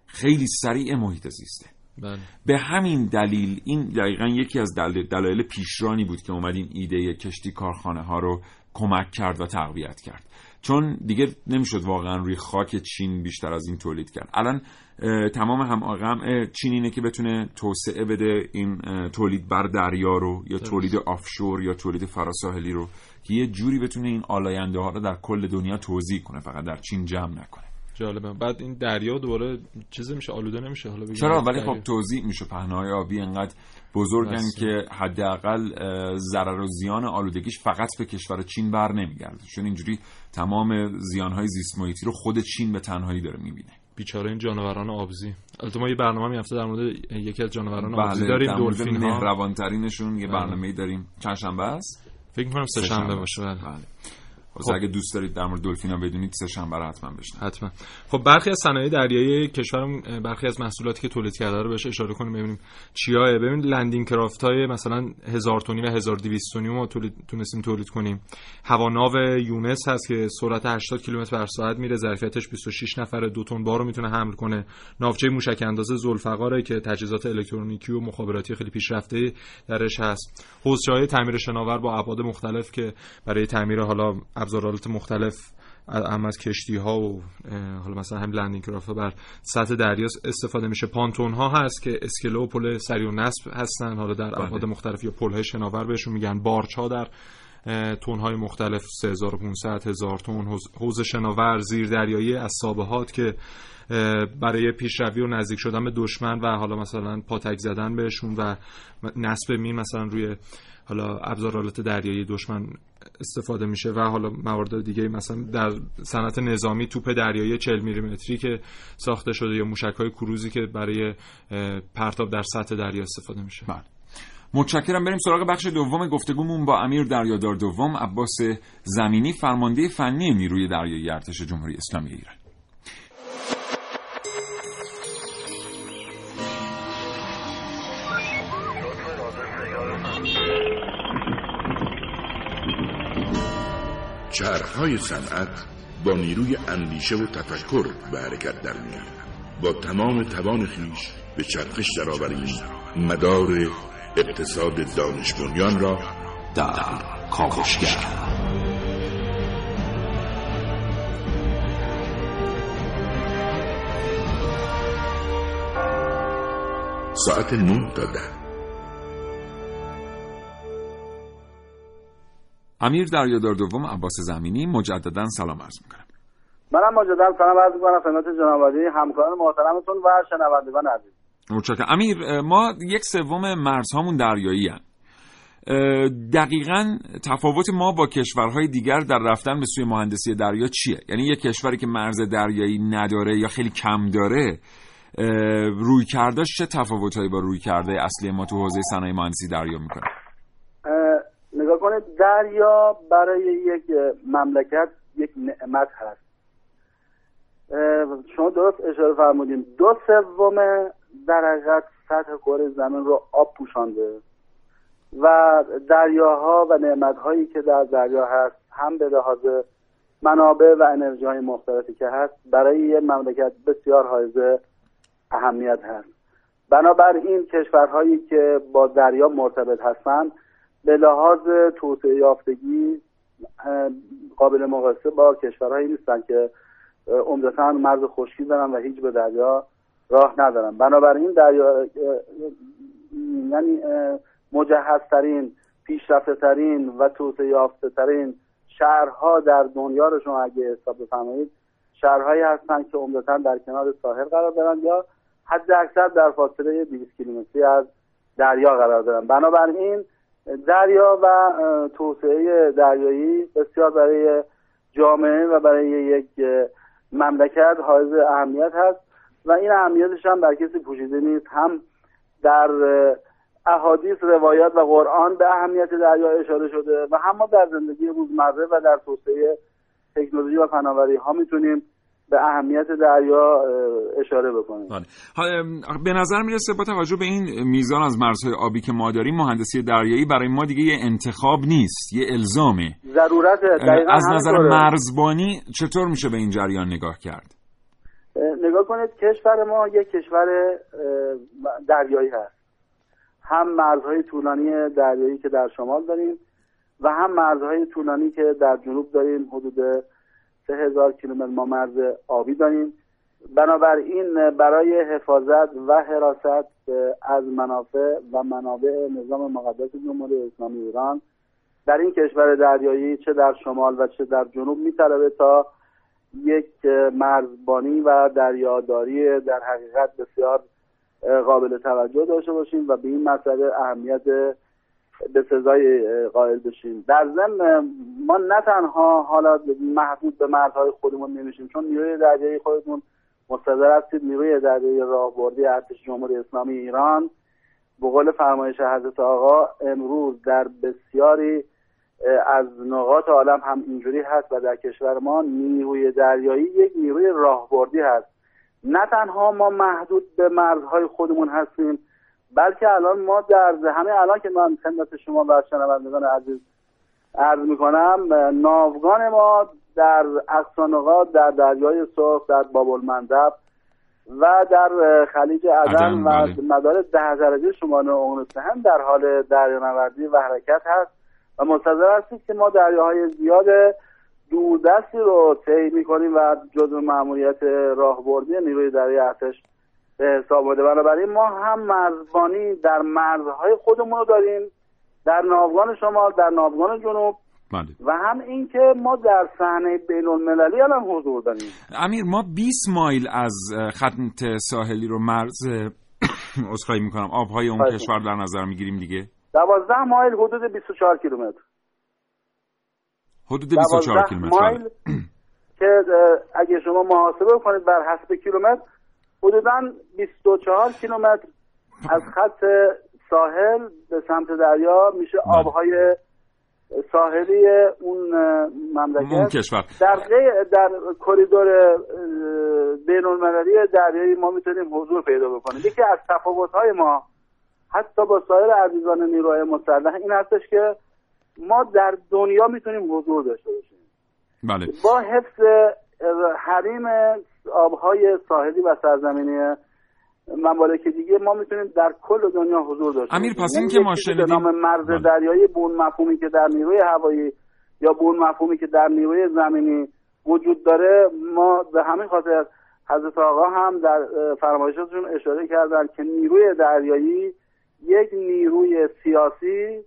خیلی سریع محیط زیسته. بله. به همین دلیل این دقیقا یکی از دل... دلایل پیشرانی بود که اومد این ایده کشتی کارخانه ها رو کمک کرد و تقویت کرد. چون دیگه نمی‌شد واقعا روی خاک چین بیشتر از این تولید کرد. الان تمام هم آقام چین اینه که بتونه توسعه بده این تولید بر دریا رو یا تولید آفشور یا تولید فراساحلی رو که یه جوری بتونه این آلاینده ها رو در کل دنیا توضیح کنه فقط در چین جمع نکنه. جالبه. بعد این دریا دوباره چیزی میشه آلوده نمیشه. حالا چرا؟ ولی. خب توضیح میشه پهنای آبی انقدر بزرگن بسه. که حداقل ضرر و زیان آلودگیش فقط به کشور چین بر نمیگرده. چون اینجوری تمام زیانهای زیست محیطی رو خود چین به تنهایی داره می‌بینه. بیچاره این جانوران آبزی. البته ما یه برنامه میافته در مورد یکی از جانوران آبزی بله داریم دلفین ها مهربانترینشون یه بله. برنامه داریم. چند شنبه است؟ فکر می‌کنم سه شنبه باشه بله. بله. خب. اگه دوست دارید در مورد دلفینا بدونید سه شنبه حتما بشنوید. حتما. خب برخی از صنایع دریایی کشورم برخی از محصولاتی که تولید کرده رو بهش اشاره کنیم ببینیم چیاه ببین لندینگ کرافت های مثلا هزار تونی و 1200 تونی ما تولید تونستیم تولید کنیم. هواناو یونس هست که سرعت 80 کیلومتر بر ساعت میره ظرفیتش 26 نفره. دو تن بار رو می‌تونه حمل کنه. ناوچه موشک انداز ذوالفقاره که تجهیزات الکترونیکی و مخابراتی خیلی پیشرفته درش هست. حوضچه‌های تعمیر شناور با ابعاد مختلف که برای تعمیر حالا ابزارآلات مختلف هم از کشتی ها و حالا مثلا هم landing craft ها بر سطح دریا استفاده میشه. pontoon ها هست که اسکله و پل سریع‌النصب هستن. حالا در ابعاد مختلف یا پل های شناور بهشون میگن. barge ها در تون های مختلف 3500 هزار تن حوز- شناور زیر دریایی از سابهات که برای پیشروی و نزدیک شدن به دشمن و حالا مثلا پاتک زدن بهشون و نصب مین مثلا روی حالا ابزارالات دریایی دشمن استفاده میشه و حالا موارد دیگه مثلا در صنعت نظامی توپ دریایی 40 میلیمتری که ساخته شده یا موشک های کروزی که برای پرتاب در سطح دریا استفاده میشه. بله. متشکرم. بریم سراغ بخش دوم گفتگومون با امیر دریادار دوم عباس زمینی فرمانده فنی نیروی دریایی ارتش جمهوری اسلامی ایران. چرخهای صنعت با نیروی اندیشه و تفکر به حرکت در میاد با تمام توان خیش به چرخش درآوریم. مدار اقتصاد دانش بنیان را در کاوشگر. ساعت 9 تا 10 امیر دریادار دوم عباس زمینی مجددا سلام عرض می‌کنم. منم مجددا سلام عرض می‌کنم خدمت جناب عالی همکاران محترمتون و شنوندگان عزیز. متشکرم. امیر ما یک سوم مرزهامون دریایی هن. دقیقا تفاوت ما با کشورهای دیگر در رفتن به سوی مهندسی دریا چیه؟ یعنی یک کشوری که مرز دریایی نداره یا خیلی کم داره روی کرداش چه تفاوتهایی با روی کرده اصلی ما تو حوزه صنایع مهندسی دریا می‌کنه؟ کنید دریا برای یک مملکت یک نعمت هست. شما درست اشاره فرمودین. دو سوم در حقیقت سطح کره زمین رو آب پوشانده و دریاها و نعمتهایی که در دریا هست هم به لحاظ منابع و انرژی های مختلفی که هست برای یک مملکت بسیار حائز اهمیت هست. بنابراین کشورهایی که با دریا مرتبط هستند به لحاظ توسعه یافتگی قابل مقایسه با کشورهایی نیستن که عمدتا مرز خشکی دارن و هیچ به دریا راه ندارن. بنابراین دریا یعنی مجهزترین پیشرفته ترین و توسعه یافته ترین شهرها در دنیا رو شما اگه حساب بفرمایید شهرهایی هستن که عمدتا در کنار ساحل قرار دارن یا حد اکثر در فاصله 200 کیلومتری از دریا قرار دارن. بنابراین دریا و توسعه دریایی بسیار برای جامعه و برای یک مملکت حائز اهمیت هست و این اهمیتش هم در کسی پوشیده نیست. هم در احادیث روایات و قرآن به اهمیت دریا اشاره شده و هم ما در زندگی روزمره و در توسعه تکنولوژی و فناوری ها می‌تونیم به اهمیت دریا اشاره بکنیم. بله. به نظر می‌رسه با توجه به این میزان از مرزهای آبی که ما داریم مهندسی دریایی برای ما دیگه یه انتخاب نیست یه الزامه. ضرورت از نظر مرزبانی چطور میشه به این جریان نگاه کرد؟ نگاه کنید کشور ما یک کشور دریایی هست. هم مرزهای طولانی دریایی که در شمال داریم و هم مرزهای طولانی که در جنوب داریم حدود سه هزار کیلومتر ما مرز آبی داریم. بنابراین برای حفاظت و حراست از منافع و منابع نظام مقدس جمهوری اسلامی ایران در این کشور دریایی چه در شمال و چه در جنوب میطلبه تا یک مرزبانی و دریاداری در حقیقت بسیار قابل توجه داشته باشیم و به این مسئله اهمیت به سزای قائل بشیم. در ضمن ما نه تنها حالا محدود به مرزهای خودمون نمیشیم چون نیروی دریایی خودمون مستظر هستید نیروی دریایی راهبردی ارتش جمهوری اسلامی ایران به قول فرمایش حضرت آقا امروز در بسیاری از نقاط عالم هم اینجوری هست و در کشور ما نیروی دریایی یک نیروی راهبردی هست. نه تنها ما محدود به مرزهای خودمون هستیم بلکه الان ما در همه الان که من خدمت شما و شنوندگان عزیز عرض می‌کنم ناوگان ما در اقصانقات در دریای سرخ در باب المندب و در خلیج عدن و بله. مدار ده درجه شمال اقیانوس هم در حال دریانوردی و حرکت هست و منتظر هستید که ما دریاهای زیاد دوردستی رو طی می‌کنیم و جزو مأموریت راهبردی نیروی دریای ارتش به حساب بوده. بنابراین ما هم مرزبانی در مرزهای خودمون رو داریم در ناوگان شمال در ناوگان جنوب. بله. و هم اینکه ما در صحنه بین المللی الان حضور داریم. امیر ما 20 مایل از خط ساحلی رو مرز عذرخواهی می‌کنم. آبهای اون خواهش کشور در نظر می‌گیریم دیگه؟ 12 مایل حدود 24 کیلومتر. حدود 24 12 کیلومتر. مایل بله. که اگه شما محاسبه کنید بر حسب کیلومتر حدودا 24 کیلومتر از خط ساحل به سمت دریا میشه بله. آبهای ساحلی اون مملکت. اون کشور. در در کریدور اه، بین المللی دریایی ما می‌تونیم حضور پیدا بکنیم. یکی از تفاوت‌های ما حتی با سایر عزیزان نیروهای مسلح این هستش که ما در دنیا می‌تونیم حضور داشته باشیم. بله. با حفظ حریم آبهای ساحلی و سرزمینی ممالک دیگه ما می‌تونیم در کل دنیا حضور داشته امیر، باشیم. پس یعنی این که ما شنیدیم- نام مرز بله. دریایی به اون مفهومی که در نیروی هوایی یا به اون مفهومی که در نیروی زمینی وجود داره ما به همین خاطر حضرت آقا هم در فرمایشاتشون اشاره کردن که نیروی دریایی یک نیروی سیاسی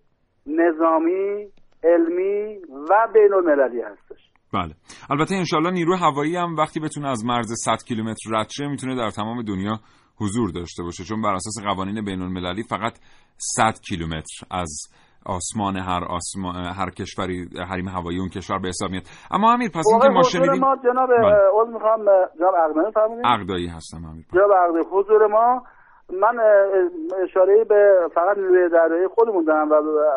نظامی علمی و بین المللی هستش بله. البته انشالله نیرو هوایی هم وقتی بتونه از مرز 100 کیلومتر رد شه می‌تونه در تمام دنیا حضور داشته باشه. چون بر اساس قوانین بین المللی فقط 100 کیلومتر از آسمان هر آسمان هر کشوری حریم هوایی اون کشور به حساب میاد. اما امیر پس اینکه ما شنیدیم ما جناب بله. عذر می‌خوام جناب عقدانی فرمودید عقدایی هستم امیر. جناب عقدی حضور ما من اشاره به فقط نیروی دریایی خودمون دارم و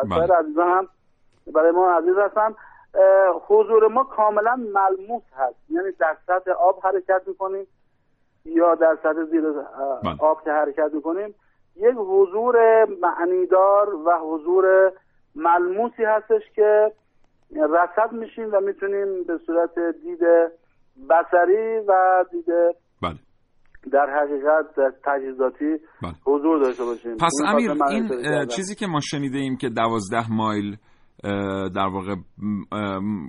بله. سایر عزیزان هم برای ما عزیز هستن. اه، حضور ما کاملا ملموس هست یعنی در سطح آب حرکت می‌کنیم یا در سطح زیر بله. آب که حرکت می‌کنیم یک حضور معنیدار و حضور ملموسی هستش که رصد میشیم و می‌تونیم به صورت دید بصری و دید بله در حقیقت در تجهیزاتی بله. حضور داشته باشیم پس امیر این. چیزی که ما شنیده ایم که دوازده مایل در واقع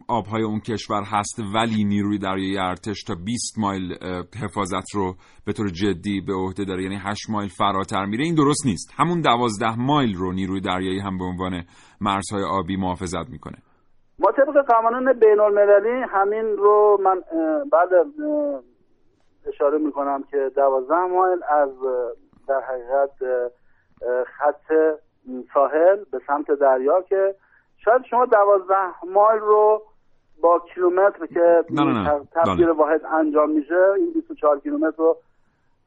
آبهای اون کشور هست ولی نیروی دریایی ارتش تا 20 مایل حفاظت رو به طور جدی به عهده داره. یعنی 8 مایل فراتر میره. این درست نیست. همون دوازده مایل رو نیروی دریایی هم به عنوان مرزهای آبی محافظت می‌کنه. ما طبق قوانین بین المللی همین رو من بعد اشاره می‌کنم که دوازده مایل از در حقیقت خط ساحل به سمت دریا که شاید شما دوازده مایل رو با کیلومتر که تبدیل بله. واحد انجام میشه این 24 کیلومتر رو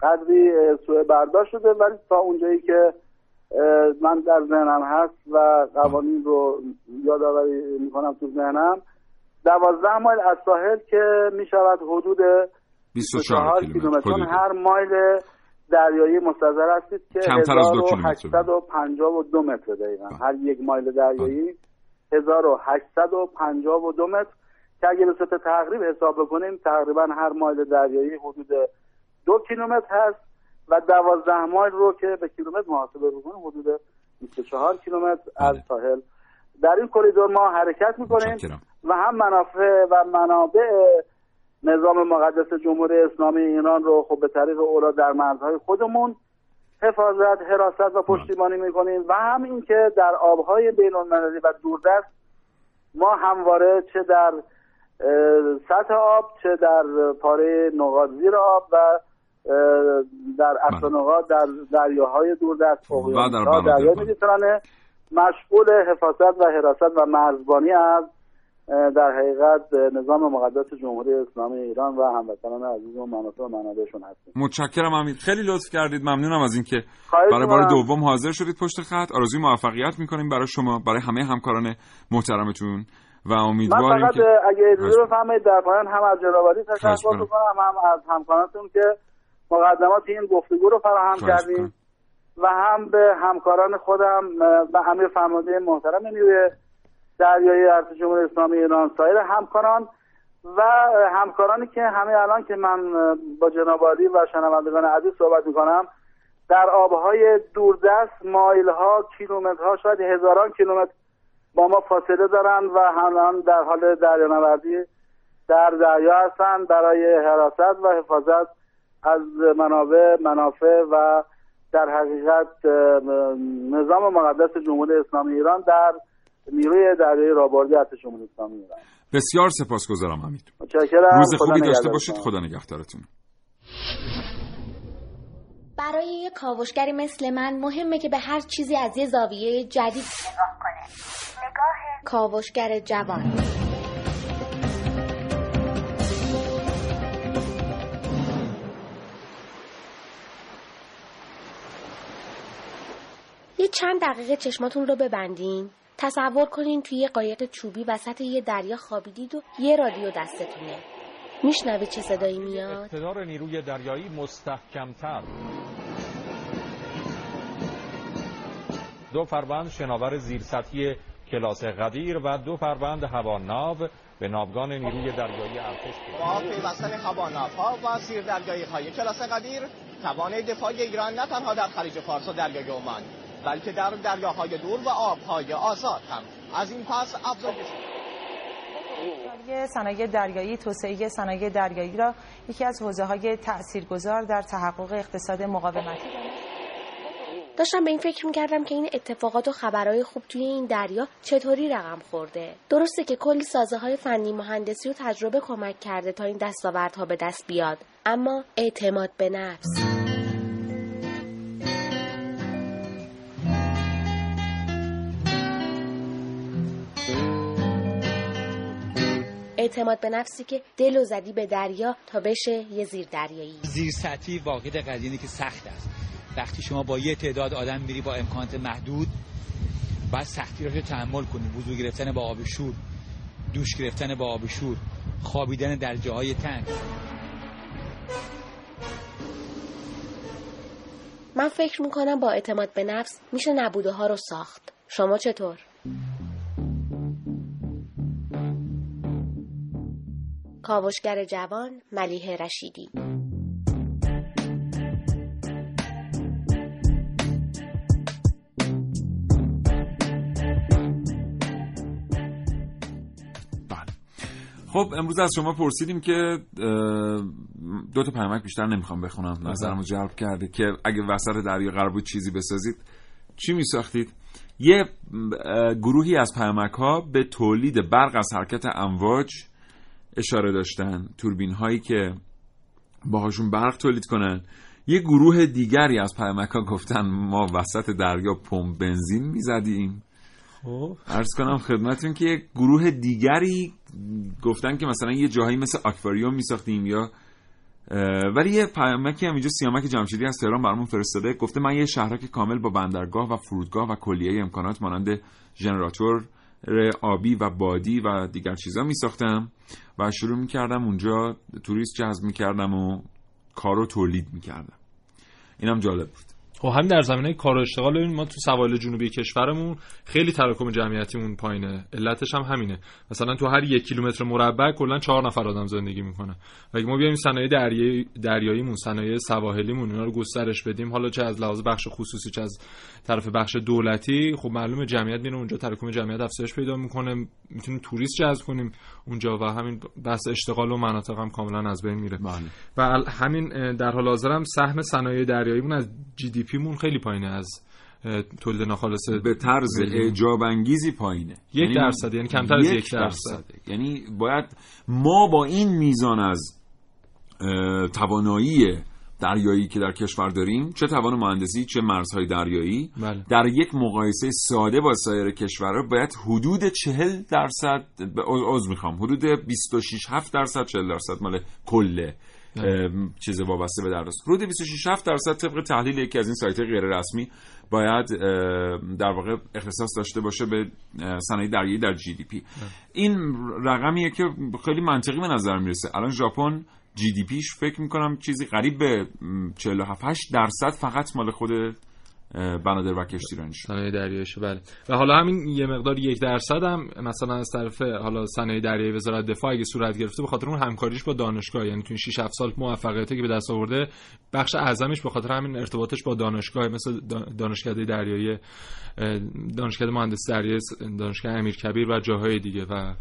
قدری سوء برداشت شده ولی تا اونجایی که من در ذهنم هست و قوانین رو یادآوری می‌کنم تو ذهنم دوازده مایل از ساحل که می‌شود حدود 24 کیلومتر. هر مایل دریایی مستظر هستید که کمتر از دو کیلومتر. 1852 متر دقیقا. هر یک مایل دریایی. 1852 متر که اگه به صورت تقریب حساب بکنیم تقریبا هر مایل دریایی حدود دو کیلومتر هست و دوازده مایل رو که به کیلومتر محاسبه بکنیم حدود 24 کیلومتر از ساحل. در این کریدور ما حرکت می‌کنیم و هم منافع و منابع نظام مقدس جمهوری اسلامی ایران رو خب به طریق اولا در مرزهای خودمون حفاظت، حراست و پشتیبانی می‌کنیم. و هم اینکه در آبهای بین المللی و دوردست ما همواره چه در سطح آب چه در پاره نقاط زیر آب و در اصل نقاط در دریاهای دوردست و در دریای مدیترانه مشغول حفاظت و حراست و مرزبانی از در حقیقت نظام مقدس جمهوری اسلامی ایران و هموطنان عزیز و مناطق و منابعشون هستیم. متشکرم امید خیلی لطف کردید. ممنونم از اینکه برای بار دوم حاضر شدید پشت خط. آرزوی موفقیت می‌کنیم برای شما برای همه همکاران محترمتون و امیدواریم من فقط اگه اجازه بفرمایید در پایان هم از جنابعالی تشکر بکنم هم از همکارانتون که مقدمات این گفتگو رو فراهم کردیم و هم به همکاران خودم و امیر فرمانده محترم نیروی دریایی ارتش جمهوری اسلامی ایران سایر همکاران و همکارانی که همه الان که من با جناب و شنوندگان عزیز صحبت می‌کنم در آبهای دوردست مایل ها کیلومترها شاید هزاران کیلومتر با ما فاصله دارن و الان در حال دریانوردی در دریا هستند برای حراست و حفاظت از منابع منافع و در حقیقت نظام مقدس جمهوری اسلامی ایران در نیروی دریایی رابردی ارتش جمهوری اسلامی ایران بسیار سپاسگزارم حمید. متشکرم. روز خوبی داشته باشید. خدا نگهدارتون. برای یه کاوشگری مثل من مهمه که به هر چیزی از یه زاویه جدید نگاه کنه نگاه کاوشگر جوان. یه چند دقیقه چشماتون رو ببندین. تصور کنین توی یه قایق چوبی وسط یه دریا خوابیدید و یه رادیو دستتونه. میشنوید چه صدایی میاد؟ اقتدار نیروی دریایی مستحکمتر. دو فروند شناور زیرسطحی کلاس قدیر و دو فروند هواناو به ناوگان نیروی دریایی ارتش با پیوستن هواناوها و زیر دریایی های کلاس قدیر توان دفاع ایران نه تنها در خلیج فارس و دریای عمان. بلکه در دریاهای دور و آبهای آزاد هم. از این پس افزایش صنایع دریایی توسعه صنایع دریایی را یکی از حوزه های تاثیرگذار در تحقق اقتصاد مقاومتی داشتم به این فکر می‌کردم که این اتفاقات و خبرهای خوب توی این دریا چطوری رقم خورده. درسته که کلی سازه های فنی مهندسی و تجربه کمک کرده تا این دستاوردها به دست بیاد. اما اعتماد به نفس. اعتماد به نفسی که دل و زدی به دریا تا بشه یه زیر دریایی زیر سطحی واقع قدینی که سخت است. وقتی شما با یه تعداد آدم میری با امکانات محدود بعد سختی رو تحمل کنی. وضو گرفتن با آب شور دوش گرفتن با آب شور خوابیدن در جاهای تنگ. من فکر می‌کنم با اعتماد به نفس میشه نبوده ها رو ساخت. شما چطور؟ کاوشگر جوان ملیه رشیدی. خب امروز از شما پرسیدیم که دو تا پیامک بیشتر نمی‌خوام بخونم. نظرمو جلب کرده که اگه وسط دریا قرار بود چیزی بسازید چی میساختید؟ یه گروهی از پیامک ها به تولید برق از حرکت امواج اشاره داشتن. توربین هایی که باهاشون برق تولید کنن. یه گروه دیگری از پیامک گفتن ما وسط دریا پمپ بنزین می‌زدیم. خب. عرض کنم خدمتتون که یه گروه دیگری گفتن که مثلا یه جاهایی مثل آکواریوم میساختیم یا ولی یه پیامکی هم اینجا سیامک جمشیدی از تهران برامون فرستاده. گفته من یه شهرک کامل با بندرگاه و فرودگاه و کلیه امکانات مانند ژنراتور آبی و بادی و دیگر چیزا می ساختم و شروع می کردم اونجا توریست جذب می کردم و کارو تولید می کردم اینم جالب بود. خب همین در زمینه کار و اشتغال ببین ما تو سواحل جنوبی کشورمون خیلی تراکم جمعیتیمون پایینه. علتش هم همینه. مثلا تو هر یک کیلومتر مربع کلا چهار نفر آدم زندگی می‌کنه و اگه ما بیایم صنایع دریایی دریاییمون صنایع سواحلیمون اینا رو گسترش بدیم حالا چه از لحاظ بخش خصوصی چه از طرف بخش دولتی خب معلومه جمعیت میره اونجا تراکم جمعیت افزایش پیدا می‌کنه می‌تونیم توریست جذب کنیم اونجا و همین بحث اشتغال و مناطق هم کاملا از بین میره. و همین در حال حاضر هم سهم صنایع دریاییمون از جی دی پیمون خیلی پایینه از تولید ناخالص به طرز اعجاب انگیزی پایینه یک یعنی درصد یعنی کمتر از یک درصد. یعنی باید ما با این میزان از توانایی دریایی که در کشور داریم چه توان مهندسی چه مرزهای دریایی بله. در یک مقایسه ساده با سایر کشورها باید حدود 40 درصد عذر می‌خوام حدود 26 7 درصد 40 درصد مال کل چیز وابسته به درس حدود 26 7 درصد طبق تحلیل یکی از این سایت غیر رسمی باید در واقع اختصاص داشته باشه به صنایع دریایی در جی دی پی این رقمیه که خیلی منطقی به نظر می‌رسه. الان ژاپن جی دی پیش فکر می‌کنم چیزی قریب به 47 8 درصد فقط مال خود بنادر و کشتیرانی صنایع دریاییش بله. و حالا همین یه مقدار یک درصد هم مثلا از طرف حالا صنایع دریایی وزارت دفاع اگه صورت گرفته به خاطر اون همکاریش با دانشگاه یعنی تو این 6 7 سال موفقیتی که به دست آورده بخش اعظمش به خاطر همین ارتباطش با دانشگاه مثل دانشکده دریایی دانشکده مهندسی دریایی دانشگاه امیرکبیر و جاهای دیگه. و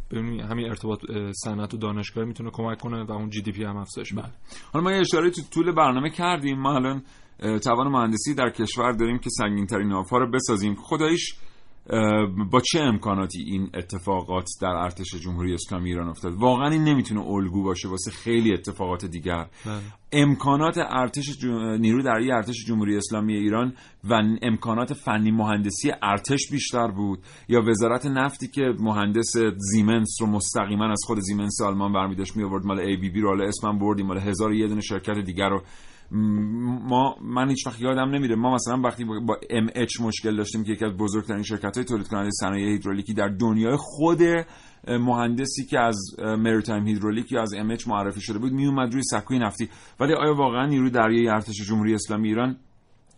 همین ارتباط صنعت و دانشگاه می‌تونه کمک کنه و اون جی دی پی هم افزایش بده. حالا ما یه اشاره تو طول برنامه کردیم. ما الان توان مهندسی در کشور داریم که سنگین ترین ناوها رو بسازیم. خداییش با چه امکاناتی این اتفاقات در ارتش جمهوری اسلامی ایران افتاد؟ واقعا این نمی‌تونه الگو باشه واسه خیلی اتفاقات دیگر. بله. امکانات ارتش جم... نیرو دریایی ارتش جمهوری اسلامی ایران و امکانات فنی مهندسی ارتش بیشتر بود. یا وزارت نفتی که مهندس زیمنس رو مستقیما از خود زیمنس آلمان برمیداشت می آورد مال ای بی بی رو حالا اسمم بردیم مال هزار یه دونه شرکت دیگر رو. ما من هیچ وقت یادم نمیره. ما مثلا وقتی با MH مشکل داشتیم که یکی از بزرگترین شرکت های تولید کننده صنایع هیدرولیکی در دنیای خود مهندسی که از Maritime Hydraulic یا از MH معرفی شده بود می اومد روی سکوی نفتی. ولی آیا واقعا نیروی دریایی ارتش جمهوری اسلامی ایران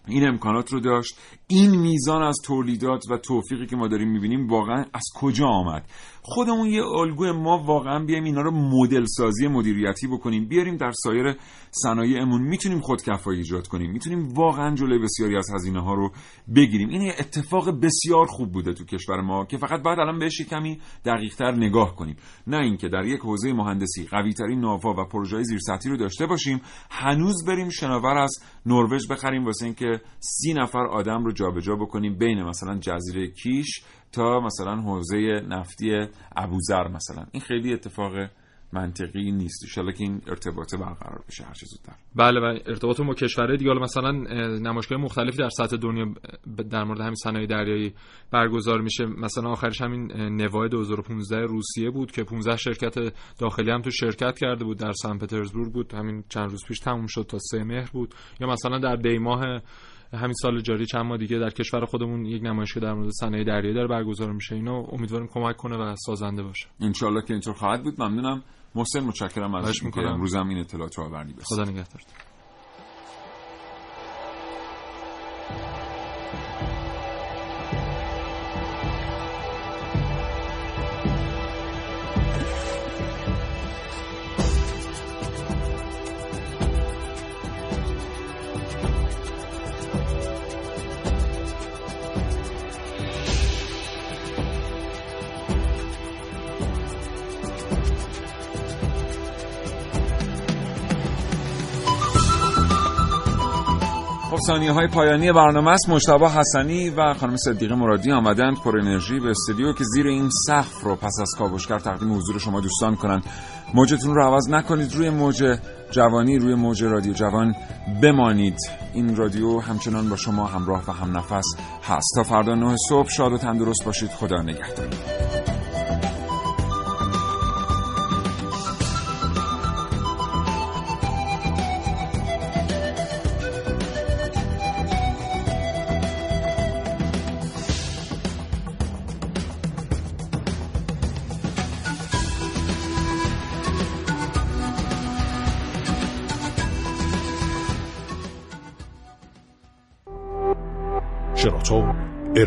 این امکانات رو داشت؟ این میزان از تولیدات و توفیقی که ما داریم می‌بینیم واقعا از کجا آمد؟ خودمون یه الگوی ما واقعا بیایم اینا رو مدل سازی مدیریتی بکنیم. بیاریم در سایر صنایعمون می‌تونیم خودکفایی ایجاد کنیم. می‌تونیم واقعا جلوی بسیاری از هزینه ها رو بگیریم. این اتفاق بسیار خوب بوده تو کشور ما که فقط بعد الان بهش کمی دقیقتر نگاه کنیم. نه اینکه در یک حوزه مهندسی قوی ترین ناوا و پروژه زیرسطحی رو داشته باشیم هنوز بریم شناور از نروژ بخریم واسه اینکه سی نفر آدم رو جابجا بکنیم بین مثلا جزیره کیش تا مثلا حوزه نفتی ابوذر مثلا. این خیلی اتفاق منطقی نیست. ان که این ارتباط برقرار بشه هر چه زودتر. بله و ارتباط با کشورهای دیگه. مثلا نمایشگاه مختلفی در سطح دنیا در مورد همین صنایع دریایی برگزار میشه. مثلا آخرش همین نوای 2015 روسیه بود که 15 شرکت داخلی هم تو شرکت کرده بود. در سن پترزبورگ بود. همین چند روز پیش تموم شد تا سه مهر بود. یا مثلا در دیماه همین سال جاری چند ماه دیگه در کشور خودمون یک نمایشگاه در مورد صنایع دریایی داره برگزار میشه. اینو امیدواریم کمک کنه و سازنده باشه. ان که اینطور خواهد بود. ممنونم. محسن متشکرم ازش امروز هم این اطلاعات رو آوردی. خدا نگهدار ثانیه های پایانی برنامه است. مشتبه حسنی و خانم صدیقه مرادی آمدند پر انرژی به استودیو که زیر این سقف رو پس از کاوشگر تقدیم حضور شما دوستان کنند موجتون رو عوض نکنید. روی موج جوانی روی موج رادیو جوان بمانید. این رادیو همچنان با شما همراه و هم نفس هست. تا فردا نه صبح شاد و تندرست باشید. خدا نگهدار.